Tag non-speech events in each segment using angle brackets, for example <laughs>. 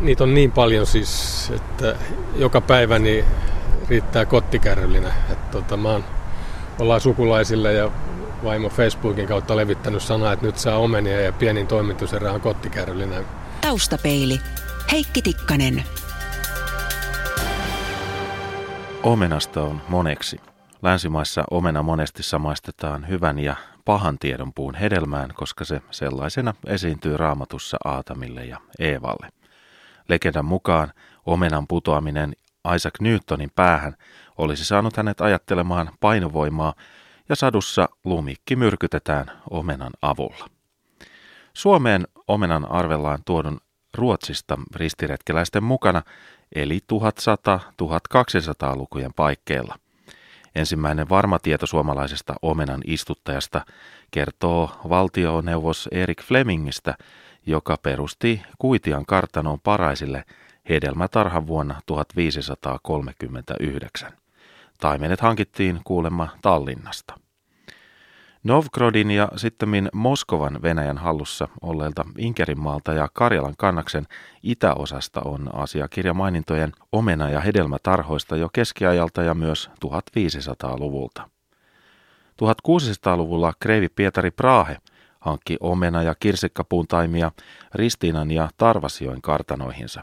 niitä on niin paljon siis, että joka päivä niin riittää kottikärryllinen. Että tota, mä oon, ollaan sukulaisille ja vaimo Facebookin kautta levittänyt sanaa, että nyt saa omenia ja pienin toimituserä on kottikärryllinen. Taustapeili. Heikki Tikkanen. Omenasta on moneksi. Länsimaissa omena monesti samaistetaan hyvän ja pahan tiedon puun hedelmään, koska se sellaisena esiintyy raamatussa Aatamille ja Eevalle. Legendan mukaan omenan putoaminen Isaac Newtonin päähän olisi saanut hänet ajattelemaan painovoimaa ja sadussa lumikki myrkytetään omenan avulla. Suomeen omenan arvellaan tuodun Ruotsista ristiretkeläisten mukana, eli 1100-1200-lukujen paikkeilla. Ensimmäinen varma tieto suomalaisesta omenan istuttajasta kertoo valtioneuvos Erik Flemingistä, joka perusti Kuitian kartanoon Paraisille hedelmätarhan vuonna 1539. Taimenet hankittiin kuulemma Tallinnasta. Novgrodin ja sitten Moskovan Venäjän hallussa olleelta Inkerinmaalta ja Karjalan kannaksen itäosasta on asiakirja mainintojen omena- ja hedelmätarhoista jo keskiajalta ja myös 1500-luvulta. 1600-luvulla kreivi Pietari Prahe hankki omena- ja kirsikkapuun taimia Ristiinan ja Tarvasjoen kartanoihinsa.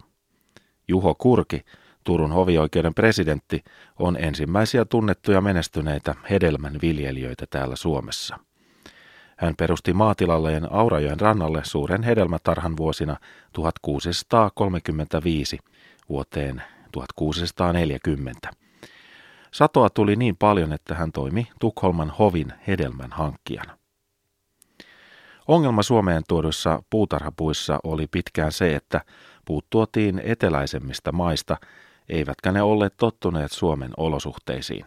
Juho Kurki Turun hovioikeuden presidentti on ensimmäisiä tunnettuja menestyneitä hedelmän viljelijöitä täällä Suomessa. Hän perusti maatilalleen Aurajoen rannalle suuren hedelmätarhan vuosina 1635 vuoteen 1640. Satoa tuli niin paljon, että hän toimi Tukholman hovin hedelmän hankkijana. Ongelma Suomeen tuoduissa puutarhapuissa oli pitkään se, että puut tuotiin eteläisemmistä maista – eivätkä ne olleet tottuneet Suomen olosuhteisiin.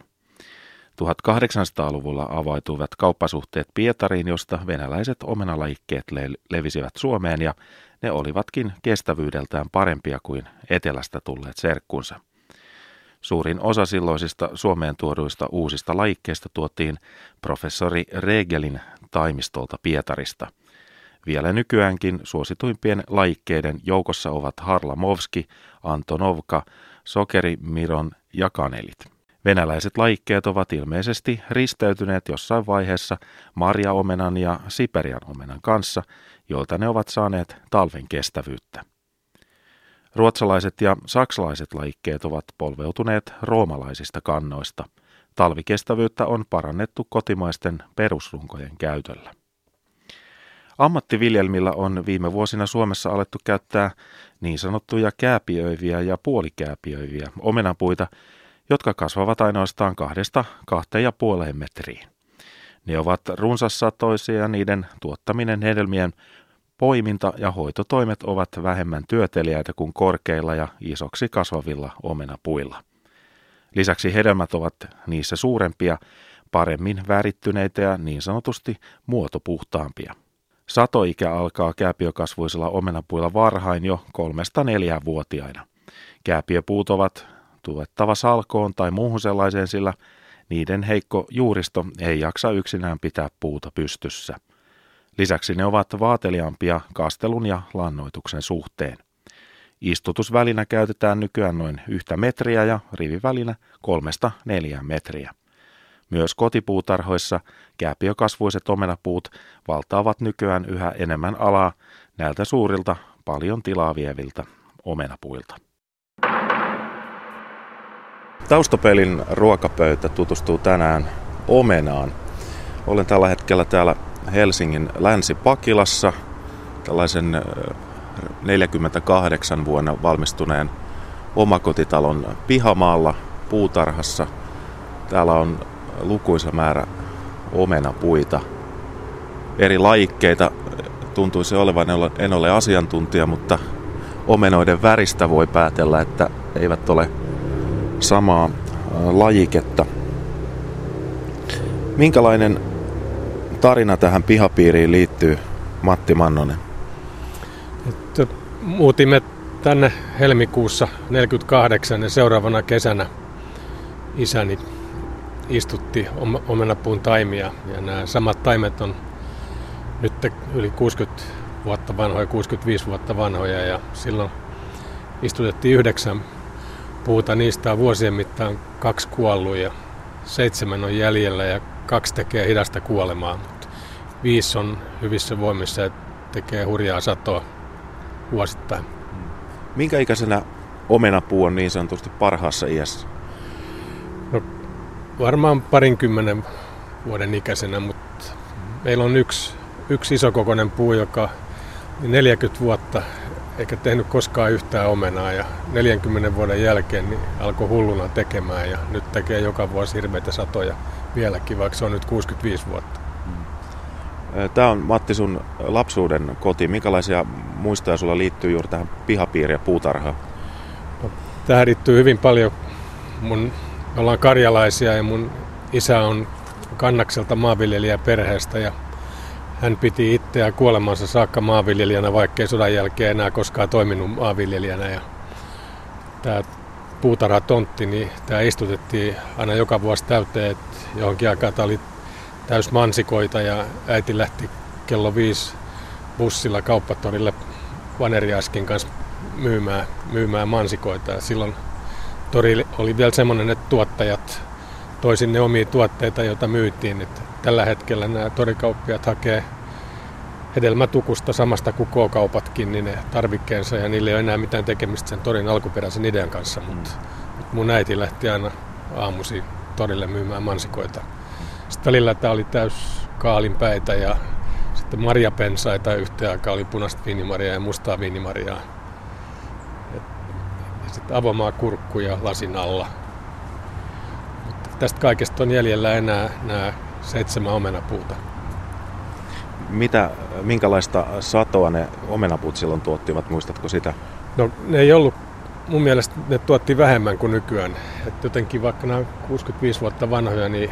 1800-luvulla avautuivat kauppasuhteet Pietariin, josta venäläiset omenalajikkeet le- levisivät Suomeen ja ne olivatkin kestävyydeltään parempia kuin etelästä tulleet serkkunsa. Suurin osa silloisista Suomeen tuoduista uusista lajikkeista tuotiin professori Regelin taimistolta Pietarista. Vielä nykyäänkin suosituimpien lajikkeiden joukossa ovat Harlamovski, Antonovka, sokerimiron ja kanelit. Venäläiset lajikkeet ovat ilmeisesti risteytyneet jossain vaiheessa marjaomenan ja siperian omenan kanssa, joilta ne ovat saaneet talven kestävyyttä. Ruotsalaiset ja saksalaiset lajikkeet ovat polveutuneet roomalaisista kannoista. Talvikestävyyttä on parannettu kotimaisten perusrunkojen käytöllä. Ammattiviljelmillä on viime vuosina Suomessa alettu käyttää niin sanottuja kääpiöiviä ja puolikääpiöiviä omenapuita, jotka kasvavat ainoastaan kahdesta kahteen ja puoleen metriin. Ne ovat runsassatoisia ja niiden tuottaminen hedelmien poiminta ja hoitotoimet ovat vähemmän työteliäitä kuin korkeilla ja isoksi kasvavilla omenapuilla. Lisäksi hedelmät ovat niissä suurempia, paremmin värittyneitä ja niin sanotusti muotopuhtaampia. Satoikä alkaa kääpiökasvuisilla omenapuilla varhain jo kolmesta neljään vuotiaina. Kääpiöpuut ovat tuettava salkoon tai muuhun sellaiseen, sillä niiden heikko juuristo ei jaksa yksinään pitää puuta pystyssä. Lisäksi ne ovat vaateliaampia kastelun ja lannoituksen suhteen. Istutusvälinä käytetään nykyään noin yhtä metriä ja rivivälinä kolmesta neljään metriä. Myös kotipuutarhoissa kääpiökasvuiset omenapuut valtaavat nykyään yhä enemmän alaa näiltä suurilta, paljon tilaa vieviltä omenapuilta. Taustapelin ruokapöytä tutustuu tänään omenaan. Olen tällä hetkellä täällä Helsingin Länsi-Pakilassa, tällaisen 48 vuonna valmistuneen omakotitalon pihamaalla puutarhassa. Täällä on lukuisa määrä omenapuita, eri lajikkeita. Tuntuisi olevan, en ole asiantuntija, mutta omenoiden väristä voi päätellä, että eivät ole samaa lajiketta. Minkälainen tarina tähän pihapiiriin liittyy, Matti Mannonen? Että muutimme tänne helmikuussa 48 ja seuraavana kesänä isäni istutti omenapuun taimia. Ja nämä samat taimet on nyt yli 60 vuotta vanhoja, 65 vuotta vanhoja ja silloin istutettiin yhdeksän puuta. Niistä on vuosien mittaan kaksi kuollut ja seitsemän on jäljellä ja kaksi tekee hidasta kuolemaa. Viisi on hyvissä voimissa ja tekee hurjaa satoa vuosittain. Minkä ikäisenä omenapuu on niin sanotusti parhaassa iässä? No, varmaan parinkymmenen vuoden ikäisenä, mutta meillä on yksi, yksi isokokoinen puu, joka 40 vuotta eikä tehnyt koskaan yhtään omenaa ja 40 vuoden jälkeen niin alkoi hulluna tekemään ja nyt tekee joka vuosi hirveitä satoja vieläkin, vaikka se on nyt 65 vuotta. Tämä on Matti sun lapsuuden koti. Minkälaisia muistoja sulla liittyy juuri tähän pihapiiriin ja puutarhaan? No, tähän liittyy hyvin paljon. Mun, me ollaan karjalaisia ja mun isä on kannakselta maanviljelijä perheestä ja hän piti itseään kuolemansa saakka maanviljelijänä, vaikkei sodan jälkeen enää koskaan toiminut maanviljelijänä. Ja tämä puutarhatontti, niin tämä istutettiin aina joka vuosi täyteen, että johonkin aikaan tämä oli täys mansikoita ja äiti lähti kello viisi bussilla kauppatorille Vaneriaskin kanssa myymään, myymään mansikoita. Ja silloin tori oli vielä semmoinen, että tuottajat toi sinne omia tuotteita, joita myytiin. Että tällä hetkellä nämä torikauppiat hakee hedelmätukusta samasta kuin K-kaupatkin niin ne tarvikkeensa ja niillä ei ole enää mitään tekemistä sen torin alkuperäisen idean kanssa, mutta mm. mun äiti lähti aina aamusi torille myymään mansikoita. Sitten välillä tämä oli täys kaalinpäitä ja sitten marjapensaita yhteen aikaan oli punaista viinimaria ja mustaa viinimaria. Ja sitten avomaa kurkkuja lasin alla. Mutta tästä kaikesta on jäljellä enää nämä seitsemän omenapuuta. Mitä, minkälaista satoa ne omenapuut silloin tuottivat, muistatko sitä? No ne ei ollut, mun mielestä ne tuotti vähemmän kuin nykyään. Et jotenkin vaikka nämä 65 vuotta vanhoja, niin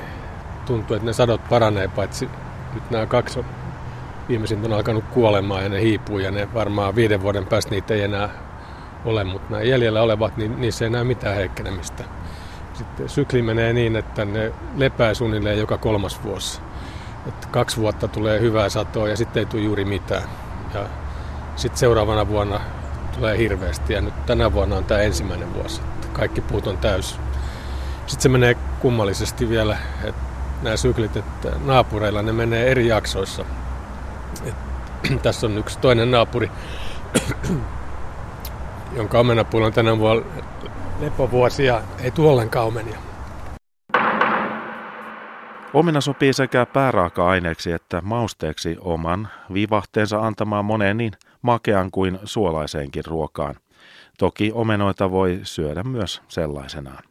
tuntuu, että ne sadot paranee, paitsi nyt nämä kaksi on viimeisin on alkanut kuolemaan ja ne hiipuu ja ne varmaan viiden vuoden päästä niitä ei enää ole, mutta nämä jäljellä olevat, niin niissä ei näy mitään heikkenemistä. Sitten sykli menee niin, että ne lepää suunnilleen joka kolmas vuosi. Että kaksi vuotta tulee hyvää satoa ja sitten ei tule juuri mitään. Ja sitten seuraavana vuonna tulee hirveästi ja nyt tänä vuonna on tämä ensimmäinen vuosi. Että kaikki puut on täys. Sitten se menee kummallisesti vielä, että nämä syklit, että naapureilla ne menee eri jaksoissa. Et, <clears throat> tässä on yksi toinen naapuri, <clears throat> jonka omenapuulla on tänä vuonna lepovuosi ja ei tule ollenkaan omenia. Omina sopii sekä pääraaka-aineeksi että mausteeksi oman vivahteensa antamaan moneen niin makean kuin suolaiseenkin ruokaan. Toki omenoita voi syödä myös sellaisenaan.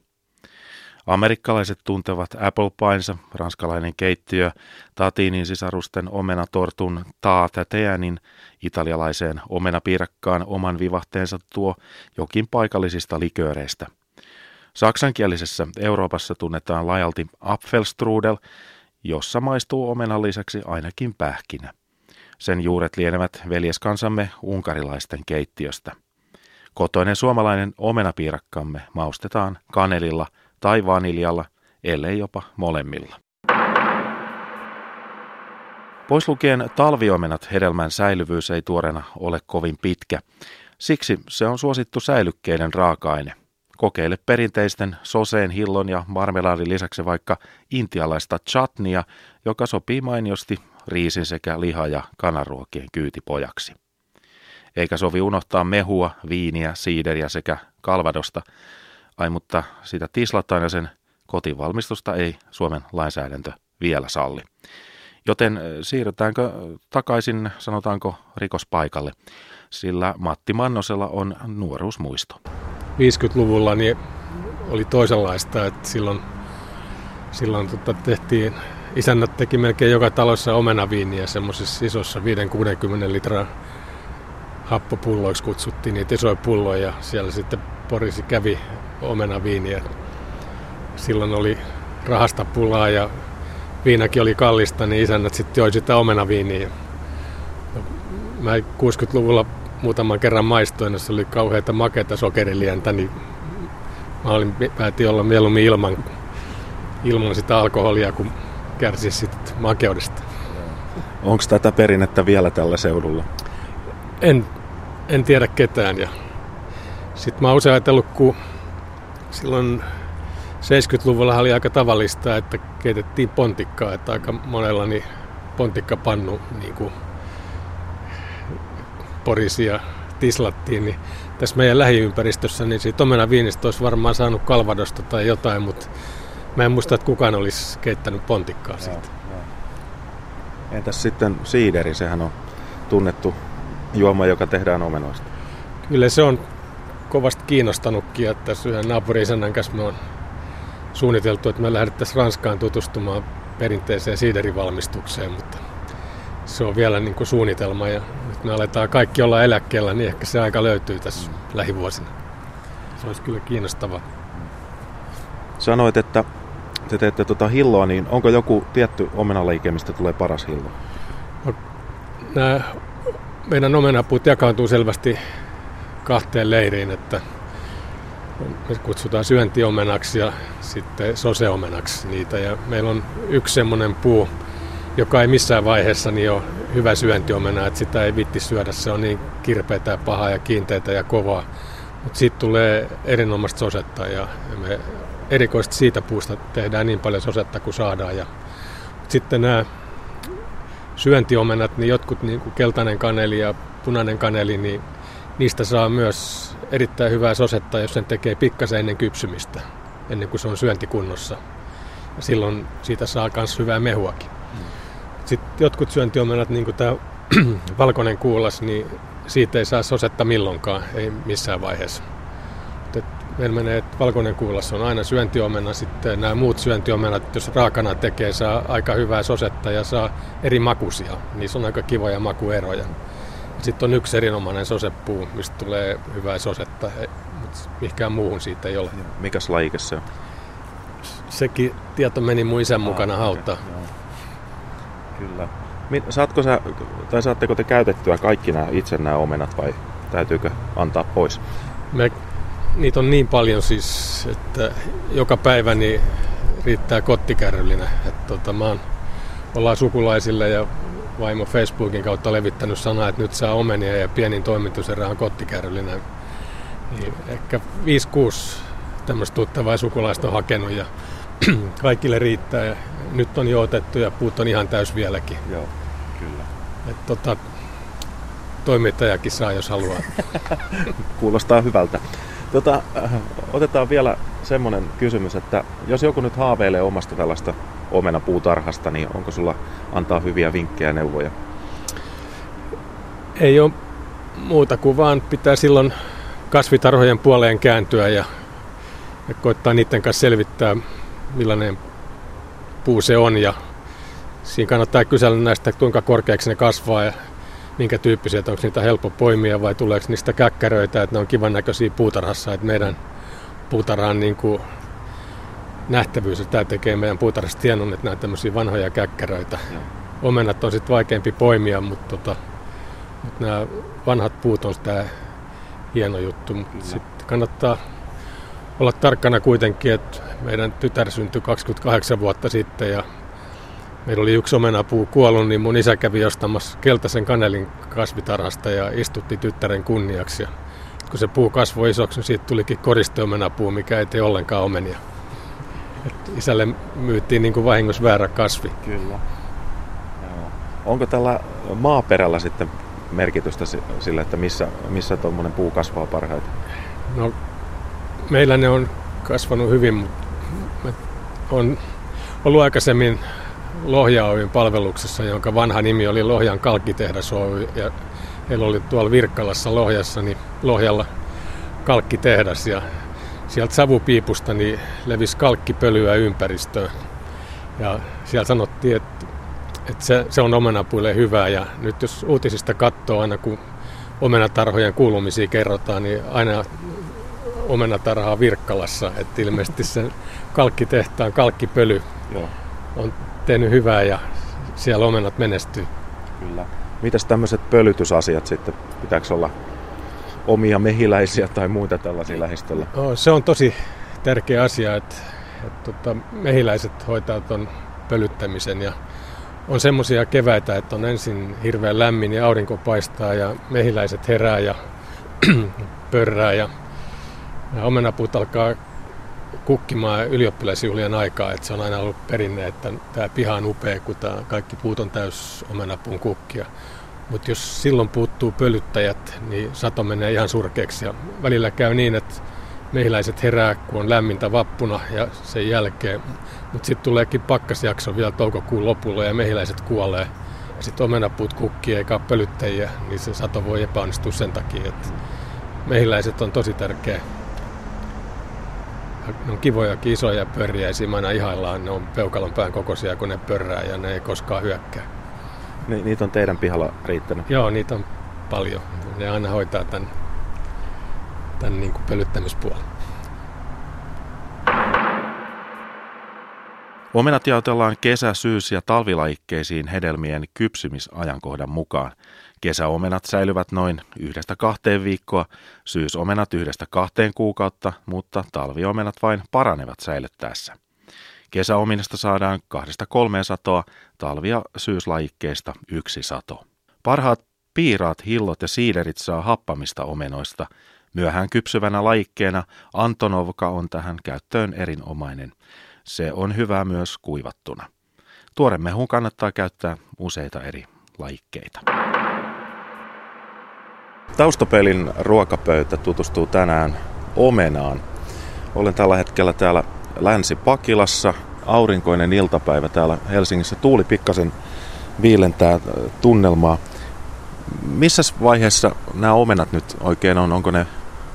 Amerikkalaiset tuntevat apple piensa, ranskalainen keittiö, tatiinin sisarusten omenatortun taatäteänin, italialaiseen omenapiirakkaan oman vivahteensa tuo jokin paikallisista likööreistä – Saksankielisessä Euroopassa tunnetaan laajalti Apfelstrudel, jossa maistuu omenan lisäksi ainakin pähkinä. Sen juuret lienevät veljeskansamme unkarilaisten keittiöstä. Kotoinen suomalainen omenapiirakkamme maustetaan kanelilla tai vaniljalla, ellei jopa molemmilla. Pois lukien talviomenat hedelmän säilyvyys ei tuorena ole kovin pitkä. Siksi se on suosittu säilykkeiden raaka-aine – Kokeile perinteisten soseen, hillon ja marmelaadin lisäksi vaikka intialaista chatnia, joka sopii mainiosti riisin sekä liha- ja kanaruokien kyytipojaksi. Eikä sovi unohtaa mehua, viiniä, siideriä sekä kalvadosta. Ai mutta sitä tislataan ja sen kotivalmistusta ei Suomen lainsäädäntö vielä salli. Joten siirrytäänkö takaisin, sanotaanko, rikospaikalle, sillä Matti Mannosella on nuoruusmuisto. 50-luvulla niin oli toisenlaista, että silloin, silloin tota tehtiin, isännät teki melkein joka talossa omenaviiniä semmoisissa isossa 5-60 litraa happopulloiksi kutsuttiin niitä isoja pulloja ja siellä sitten porisi kävi omenaviiniä. Silloin oli rahasta pulaa ja viinakin oli kallista, niin isännät sitten joi sitä omenaviiniä. Mä 60-luvulla muutaman kerran maistoin, jos oli kauheita makeita sokerilientä, niin mä olin, päätin olla mieluummin ilman, ilman sitä alkoholia, kun kärsi sitten makeudesta. Onko tätä perinnettä vielä tällä seudulla? En, en tiedä ketään ja Sitten mä oon usein ajatellut, kun silloin 70-luvulla oli aika tavallista, että keitettiin pontikkaa, että aika monella niin pontikkapannu niin kuin porisi ja tislattiin, niin tässä meidän lähiympäristössä, niin siitä omena viinistä olisi varmaan saanut kalvadosta tai jotain, mutta mä en muista, että kukaan olisi keittänyt pontikkaa siitä. Joo, joo. Entäs sitten siideri, sehän on tunnettu juoma, joka tehdään omenoista? Kyllä se on kovasti kiinnostanutkin, että tässä yhden naapuriisännän kanssa me on suunniteltu, että me lähdettäisiin Ranskaan tutustumaan perinteiseen siiderivalmistukseen, mutta se on vielä niin kuin suunnitelma ja nyt me aletaan kaikki olla eläkkeellä, niin ehkä se aika löytyy tässä mm. lähivuosina. Se olisi kyllä kiinnostavaa. Sanoit, että te teette tuota hilloa, niin onko joku tietty omenalajike, mistä tulee paras hillo? No, nämä meidän omenapuut jakautuu selvästi kahteen leiriin, että me kutsutaan syöntiomenaksi ja sitten soseomenaksi niitä. Ja meillä on yksi semmoinen puu, joka ei missään vaiheessa niin ole hyvä syöntiomena, että sitä ei vitti syödä. Se on niin kirpeätä ja pahaa ja kiinteitä ja kovaa. Mutta siitä tulee erinomaista sosetta ja me erikoisesti siitä puusta tehdään niin paljon sosetta kuin saadaan. Ja sitten nämä syöntiomenat, niin jotkut niin kuin keltainen kaneli ja punainen kaneli, niin niistä saa myös erittäin hyvää sosetta, jos sen tekee pikkasen ennen kypsymistä, ennen kuin se on syöntikunnossa. Ja silloin siitä saa myös hyvää mehuakin. Sitten jotkut syöntiomenat, niin kuin tämä <clears throat> valkoinen kuulas, niin siitä ei saa sosetta milloinkaan, ei missään vaiheessa. Et meillä menee, että valkoinen kuulas on aina syöntiomena, sitten nämä muut syöntiomenat, jos raakana tekee, saa aika hyvää sosetta ja saa eri makuisia. Niissä on aika kivoja makueroja. Sitten on yksi erinomainen sosepuu, mistä tulee hyvää sosetta, mutta mihinkään muuhun siitä ei ole. Mikäs lajike se on? Sekin tieto meni mun isän mukana ah, hautta. Okay, Kyllä. Saatko sä, tai saatteko te käytettyä kaikki nämä itse nämä omenat vai täytyykö antaa pois? Me, niitä on niin paljon siis, että joka päivä niin riittää kottikärrylinä. Että tota, mä oon, ollaan sukulaisille ja vaimo Facebookin kautta levittänyt sanaa, että nyt saa omenia ja pienin toimituserä on kottikärrylinä. Niin ehkä 5-6 tämmöistä tuttavaa sukulaista on hakenut ja <clears throat> kaikille riittää. Ja nyt on jo otettu ja puut on ihan täys vieläkin. Joo, kyllä. Et tota, toimittajakin saa, jos haluaa. <laughs> Kuulostaa hyvältä. Tota, äh, otetaan vielä semmoinen kysymys, että jos joku nyt haaveilee omasta tällaista omenapuutarhasta, niin onko sulla antaa hyviä vinkkejä ja neuvoja? Ei ole muuta kuin vaan pitää silloin kasvitarhojen puoleen kääntyä ja, ja koittaa niiden kanssa selvittää, millainen puu se on. Ja siinä kannattaa kysellä näistä, kuinka korkeaksi ne kasvaa ja minkä tyyppisiä, että onko niitä helppo poimia vai tuleeko niistä käkkäröitä, että ne on kivan näköisiä puutarhassa, että meidän puutarhan niin kuin nähtävyys, että tämä tekee meidän puutarhasta hienon, että nämä tämmöisiä vanhoja käkkäröitä. Ja. Omenat on sitten vaikeampi poimia, mutta, tota, mutta nämä vanhat puut on sitä hieno juttu. Sitten kannattaa olla tarkkana kuitenkin, että meidän tytär syntyi 28 vuotta sitten ja meillä oli yksi omenapuu kuollut, niin mun isä kävi ostamassa keltaisen kanelin kasvitarhasta ja istutti tyttären kunniaksi. Ja kun se puu kasvoi isoksi, niin siitä tulikin koristeomenapuu, mikä ei tee ollenkaan omenia. Et isälle myyttiin niin kuin vahingossa väärä kasvi. Kyllä. Joo. Onko tällä maaperällä sitten merkitystä sillä, että missä, missä tuommoinen puu kasvaa parhaiten? No, meillä ne on kasvanut hyvin, mutta on ollut aikaisemmin Lohja Oyn palveluksessa, jonka vanha nimi oli Lohjan kalkkitehdas Oy, ja heillä oli tuolla Virkkalassa Lohjassa, niin Lohjalla kalkkitehdas, ja sieltä savupiipusta niin levisi kalkkipölyä ympäristöön. Ja siellä sanottiin, että, että se, se on omenapuille hyvää, ja nyt jos uutisista katsoo aina, kun omenatarhojen kuulumisia kerrotaan, niin aina omenatarhaa Virkkalassa, että ilmeisesti sen kalkkitehtaan kalkkipöly Joo. on tehnyt hyvää ja siellä omenat menestyy. Kyllä. Mitäs tämmöiset pölytysasiat sitten? Pitääkö olla omia mehiläisiä tai muita tällaisia lähistöllä? No, se on tosi tärkeä asia, että, että tota, mehiläiset hoitaa tuon pölyttämisen ja on semmoisia keväitä, että on ensin hirveän lämmin ja aurinko paistaa ja mehiläiset herää ja <clears throat> pörrää ja nämä omenapuut alkaa kukkimaan ylioppilasjuhlien aikaa, että se on aina ollut perinne, että tämä piha on upea, kun tämä kaikki puut on täys omenapuun kukkia. Mutta jos silloin puuttuu pölyttäjät, niin sato menee ihan surkeaksi. Ja välillä käy niin, että mehiläiset herää, kun on lämmintä vappuna ja sen jälkeen. Mutta sitten tuleekin pakkasjakso vielä toukokuun lopulla ja mehiläiset kuolee. Ja sitten omenapuut kukkii eikä pölyttäjiä, niin se sato voi epäonnistua sen takia, että mehiläiset on tosi tärkeä. Ne on kivoja, isoja pörjäisiä, aina ihaillaan, ne on peukalon pään kokoisia, kun ne pörrää ja ne ei koskaan hyökkää. Ni, niitä on teidän pihalla riittänyt? Joo, niitä on paljon. Ne aina hoitaa tämän, tämän niin kuin pölyttämispuolen. Omenat jaotellaan kesä-, syys- ja talvilajikkeisiin hedelmien kypsymisajankohdan mukaan. Kesäomenat säilyvät noin yhdestä kahteen viikkoa, syysomenat yhdestä kahteen kuukautta, mutta talviomenat vain paranevat säilyttäessä. Kesäominasta saadaan kahdesta kolmeen satoa, talvia syyslajikkeista yksi sato. Parhaat piiraat, hillot ja siiderit saa happamista omenoista. Myöhään kypsyvänä lajikkeena Antonovka on tähän käyttöön erinomainen. Se on hyvä myös kuivattuna. Tuoremehun kannattaa käyttää useita eri lajikkeita. Taustapelin ruokapöytä tutustuu tänään omenaan. Olen tällä hetkellä täällä Länsi-Pakilassa. Aurinkoinen iltapäivä täällä Helsingissä. Tuuli pikkasen viilentää tunnelmaa. Missä vaiheessa nämä omenat nyt oikein on? Onko ne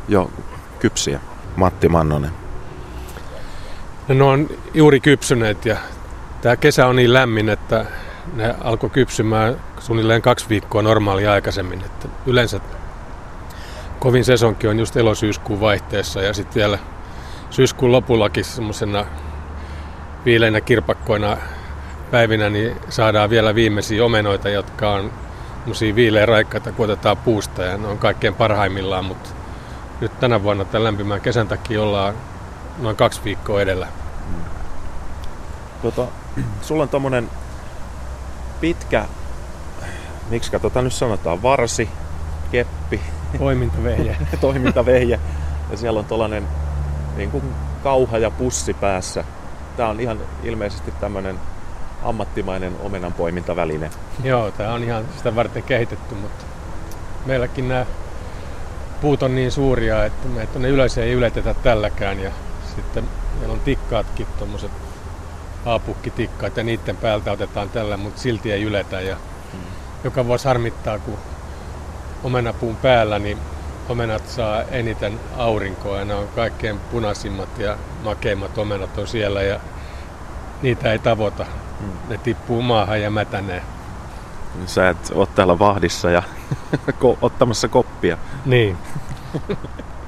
jo kypsiä? Matti Mannonen. No, ne on juuri kypsyneet ja tämä kesä on niin lämmin, että ne alkoi kypsymään suunnilleen kaksi viikkoa normaalia aikaisemmin. Että yleensä kovin sesonki on just elosyyskuun vaihteessa ja sitten vielä syyskuun lopullakin semmoisena viileinä kirpakkoina päivinä niin saadaan vielä viimeisiä omenoita, jotka on viileä raikkaita, kun otetaan puusta ja ne on kaikkein parhaimmillaan, mutta nyt tänä vuonna tämän lämpimän kesän takia ollaan noin kaksi viikkoa edellä. Tota, <clears throat> sulla on tommonen pitkä, miksi tota nyt sanotaan, varsi, keppi. Toimintavehjä. <laughs> Toimintavehjä. <laughs> Ja siellä on tollanen niin kuin kauha ja pussi päässä. Tämä on ihan ilmeisesti tämmöinen ammattimainen omenanpoimintaväline. Joo, tämä on ihan sitä varten kehitetty, mutta meilläkin nämä puut on niin suuria, että me ne yleensä ei yletetä tälläkään. Ja sitten meillä on tikkaatkin, tuommoiset aapukkitikkaat ja niiden päältä otetaan tällä, mutta silti ei yletä. Ja hmm. joka vuosi harmittaa, kun omenapuun päällä, niin omenat saa eniten aurinkoa ja ne on kaikkein punaisimmat ja makeimmat omenat on siellä ja niitä ei tavoita. Hmm. Ne tippuu maahan ja mätänee. Sä et ole täällä vahdissa ja <laughs> ottamassa koppia. Niin.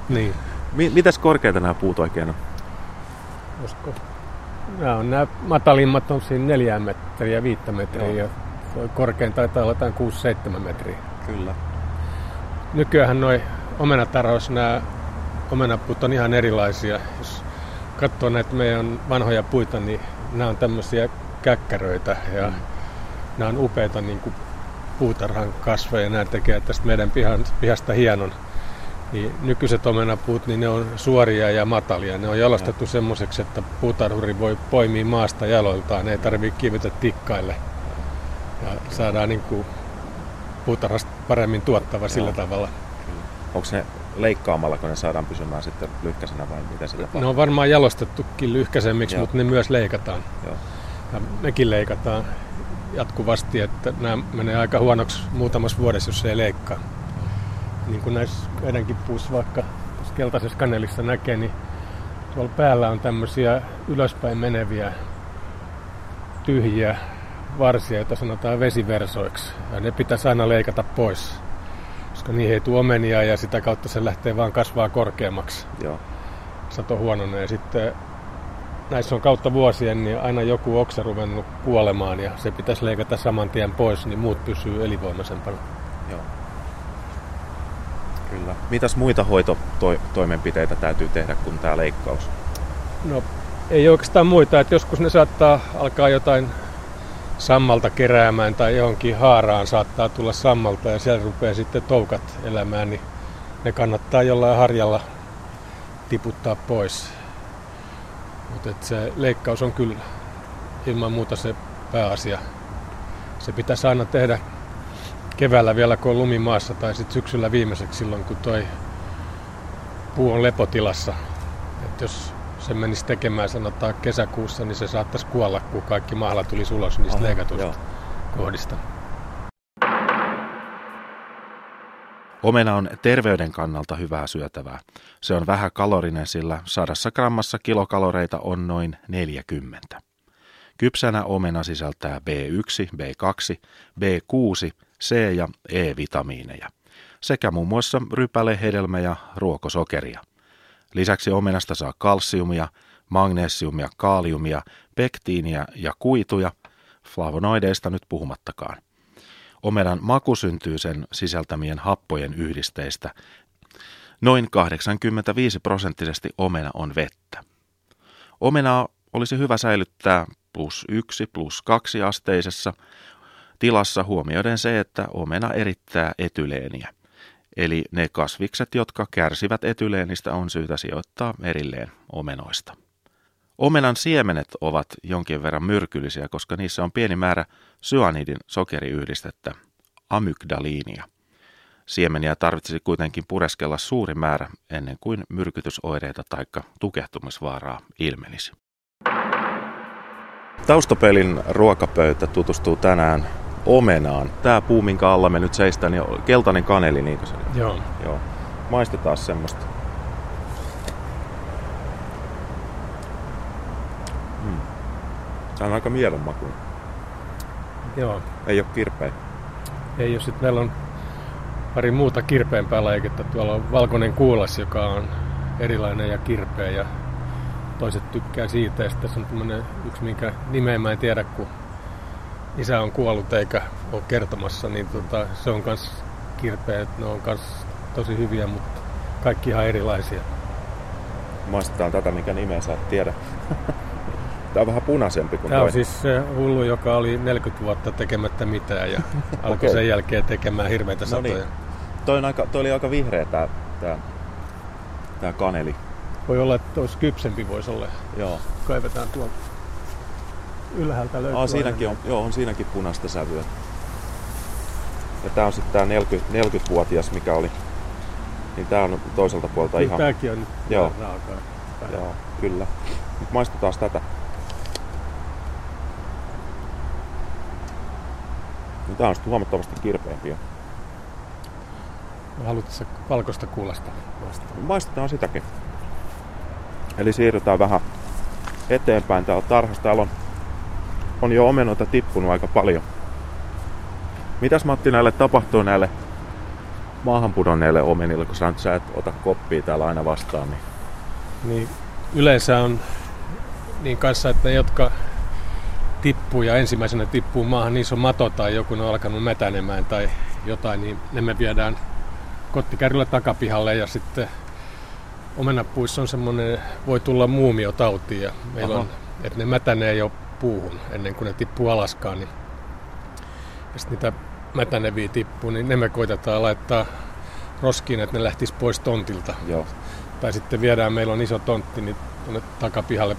niin. Mitäs korkeita nämä puut oikein on? Olisiko? Nämä, on, nämä matalimmat on siinä neljä metriä, viittä metriä Joo. ja korkein taitaa olla jotain 6-7 metriä. Kyllä. Nykyään noin omenatarhoissa nämä omenapuut on ihan erilaisia. Jos katsoo näitä meidän vanhoja puita, niin nämä on tämmöisiä käkkäröitä ja mm. nämä on upeita niin kuin puutarhan kasveja. Nämä tekee tästä meidän pihan, pihasta hienon. Niin nykyiset omenapuut, niin ne on suoria ja matalia. Ne on jalostettu semmoiseksi, että puutarhuri voi poimia maasta jaloiltaan. Ne ei tarvitse kivetä tikkaille. Ja saadaan niin kuin puutarhasta paremmin tuottava sillä Joo. tavalla. Onko ne leikkaamalla, kun ne saadaan pysymään sitten lyhkäisenä vai miten se tapahtuu? Ne on varmaan jalostettukin lyhkäisemmiksi, mutta ne myös leikataan. Joo. Ja mekin leikataan jatkuvasti, että nämä menee aika huonoksi muutamassa vuodessa, jos se ei leikkaa. Niin kuin näissä meidänkin puussa vaikka keltaisessa kanelissa näkee, niin tuolla päällä on tämmöisiä ylöspäin meneviä tyhjiä varsia, joita sanotaan vesiversoiksi. Ja ne pitäisi aina leikata pois koska niihin ei tule omenia ja sitä kautta se lähtee vaan kasvaa korkeammaksi. Joo. Sato huononee ja sitten näissä on kautta vuosien niin aina joku oksa ruvennut kuolemaan ja se pitäisi leikata saman tien pois, niin muut pysyy elinvoimaisempana. Joo. Kyllä. Mitäs muita hoitotoimenpiteitä täytyy tehdä kuin tämä leikkaus? No ei oikeastaan muita, että joskus ne saattaa alkaa jotain sammalta keräämään tai johonkin haaraan saattaa tulla sammalta ja siellä rupeaa sitten toukat elämään, niin ne kannattaa jollain harjalla tiputtaa pois. Mutta se leikkaus on kyllä ilman muuta se pääasia. Se pitäisi aina tehdä keväällä vielä, kun on lumi maassa, tai sitten syksyllä viimeiseksi silloin, kun toi puu on lepotilassa. Et jos se menisi tekemään sanotaan kesäkuussa, niin se saattaisi kuolla, kun kaikki mahla tulisi ulos niistä Aha, leikatusta joo. kohdista. Omena on terveyden kannalta hyvää syötävää. Se on vähän kalorinen, sillä sadassa grammassa kilokaloreita on noin 40. Kypsänä omena sisältää B1, B2, B6, C- ja E-vitamiineja sekä muun muassa rypäle, hedelmä ja ruokosokeria. Lisäksi omenasta saa kalsiumia, magnesiumia, kaaliumia, pektiiniä ja kuituja, flavonoideista nyt puhumattakaan. Omenan maku syntyy sen sisältämien happojen yhdisteistä. Noin 85 prosenttisesti omena on vettä. Omenaa olisi hyvä säilyttää plus 1 plus 2 asteisessa tilassa huomioiden se, että omena erittää etyleeniä. Eli ne kasvikset, jotka kärsivät etyleenistä, on syytä sijoittaa erilleen omenoista. Omenan siemenet ovat jonkin verran myrkyllisiä, koska niissä on pieni määrä syanidin sokeriyhdistettä, amygdaliinia. Siemeniä tarvitsisi kuitenkin pureskella suuri määrä ennen kuin myrkytysoireita tai tukehtumisvaaraa ilmenisi. Taustapelin ruokapöytä tutustuu tänään omenaan. Tämä puu, minkä alla me nyt seistään, niin keltainen kaneli, niin kuin se Joo. Joo. Maistetaan semmoista. Hmm. Tämä on aika mielen maku. Joo. Ei ole kirpeä. Ei ole. Sitten meillä on pari muuta kirpeämpää lajiketta. Tuolla on valkoinen kuulas, joka on erilainen ja kirpeä ja toiset tykkää siitä. Ja sitten tässä on tämmöinen yksi, minkä nimeä mä en tiedä, kun isä on kuollut eikä ole kertomassa, niin tota, se on myös kirpeä. Ne on myös tosi hyviä, mutta kaikki ihan erilaisia. Maistetaan tätä, mikä nimeä sä et tiedä. <laughs> Tämä on vähän punaisempi kuin Tämä toi. on siis se hullu, joka oli 40 vuotta tekemättä mitään ja <laughs> alkoi okay. sen jälkeen tekemään hirveitä satoja. No niin. toi, on aika, toi oli aika vihreä tämä, tämä, tämä kaneli. Voi olla, että olisi kypsempi voisi olla. Joo. Kaivetaan tuolta ylhäältä löytyy. Aa, siinäkin on, joo, on siinäkin punaista sävyä. Ja tää on sitten tää 40, 40-vuotias, mikä oli. Niin tää on toiselta puolta niin ihan... Tääkin on nyt joo. raakaa. Joo, kyllä. Nyt maistetaan tätä. No, tää on sitten huomattavasti kirpeämpi. Haluatko valkoista kuulasta maistaa? Maistetaan sitäkin. Eli siirrytään vähän eteenpäin täällä tarhasta. Täällä on on jo omenoita tippunut aika paljon. Mitäs Matti näille tapahtuu näille maahanpudonneille omenille, kun sä, nyt, sä et ota koppia täällä aina vastaan? Niin... niin yleensä on niin kanssa, että ne, jotka tippuu ja ensimmäisenä tippuu maahan, niin on mato tai joku on alkanut mätänemään tai jotain, niin ne me viedään kottikärryllä takapihalle ja sitten omenapuissa on semmoinen, voi tulla muumiotauti ja meillä Aha. on, että ne mätänee jo puuhun ennen kuin ne tippuu alaskaan. Niin, ja sitten niitä mätäneviä tippuu, niin ne me koitetaan laittaa roskiin, että ne lähtis pois tontilta. Joo. Tai sitten viedään, meillä on iso tontti, niin tuonne takapihalle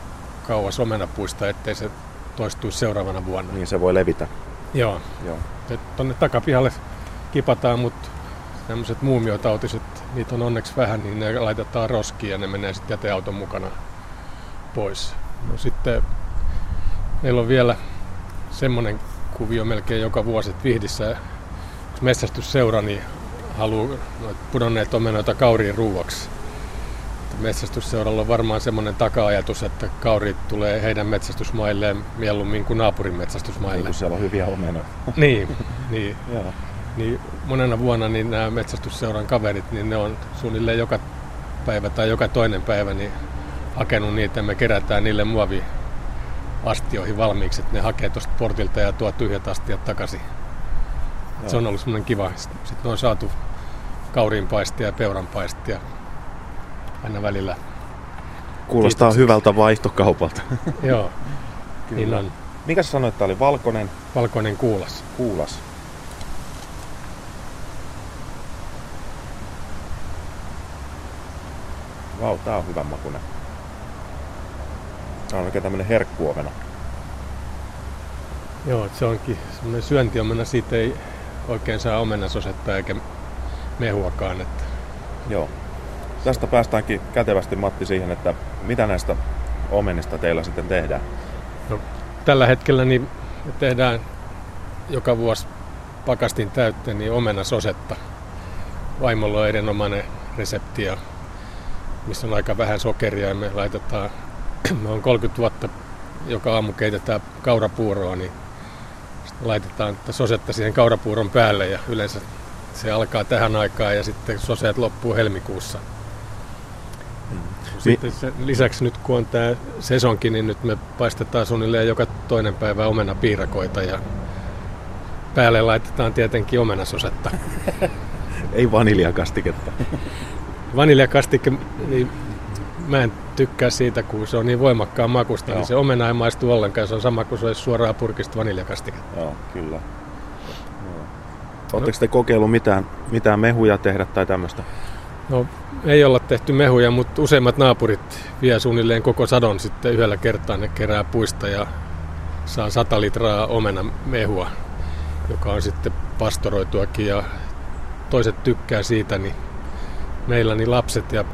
kauas omenapuista, ettei se toistuisi seuraavana vuonna. Niin se voi levitä. Joo. Joo. Tuonne takapihalle kipataan, mutta tämmöiset muumiotautiset, niitä on onneksi vähän, niin ne laitetaan roskiin ja ne menee sitten jäteauton mukana pois. No sitten Meillä on vielä semmoinen kuvio melkein joka vuosi, että Vihdissä metsästysseura niin haluaa pudonneet omenoita kauriin ruuaksi. Metsästysseuralla on varmaan semmoinen taka-ajatus, että kauriit tulee heidän metsästysmailleen mieluummin kuin naapurin metsästysmaille. Niin, kun siellä on hyviä omenoja. <laughs> niin, niin. <laughs> niin monena vuonna niin nämä metsästysseuran kaverit, niin ne on suunnilleen joka päivä tai joka toinen päivä niin hakenut niitä ja me kerätään niille muovi astioihin valmiiksi, että ne hakee tuosta portilta ja tuo tyhjät astiat takaisin. Se on ollut semmoinen kiva. Sitten on saatu kauriinpaistia ja peuranpaistia aina välillä. Kuulostaa Kiitos. hyvältä vaihtokaupalta. <laughs> Joo, Kyllä. niin on. Mikä sä sanoit, että oli valkoinen? Valkoinen kuulas. Kuulas. Vau, tää on hyvän makuinen. Tää on oikein tämmönen herkkuomena. Joo, se onkin semmoinen syöntiomena. Siitä ei oikein saa omenasosetta eikä mehuakaan. Että Joo. Tästä päästäänkin kätevästi Matti siihen, että mitä näistä omenista teillä sitten tehdään. No, tällä hetkellä niin me tehdään joka vuosi pakastin täytteen niin omenasosetta. Vaimolla on erinomainen resepti, ja missä on aika vähän sokeria ja me laitetaan, me on 30 vuotta joka aamu keitetään kaurapuuroa, niin laitetaan sosetta siihen kaurapuuron päälle ja yleensä se alkaa tähän aikaan ja sitten soseet loppuu helmikuussa. Sitten se, lisäksi nyt kun on tämä sesonkin, niin nyt me paistetaan suunnilleen joka toinen päivä omenapiirakoita ja päälle laitetaan tietenkin omenasosetta. Ei vaniljakastiketta. Vaniljakastike, niin mä en tykkää siitä, kun se on niin voimakkaan makusta, Joo. niin se omena ei maistu ollenkaan. Se on sama kuin se olisi suoraan purkista vaniljakastiketta. Joo, kyllä. Oletteko te kokeillut mitään, mitään mehuja tehdä tai tämmöistä? No, ei olla tehty mehuja, mutta useimmat naapurit vie suunnilleen koko sadon sitten yhdellä kertaa. Ne kerää puista ja saa 100 litraa omena mehua, joka on sitten pastoroituakin ja toiset tykkää siitä, niin meillä niin lapset ja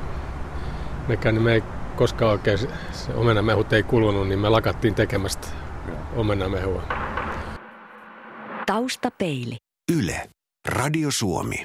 mekään, niin me ei koskaan oikein se omenamehut ei kulunut, niin me lakattiin tekemästä omenamehua. Taustapeili. Yle. Radio Suomi.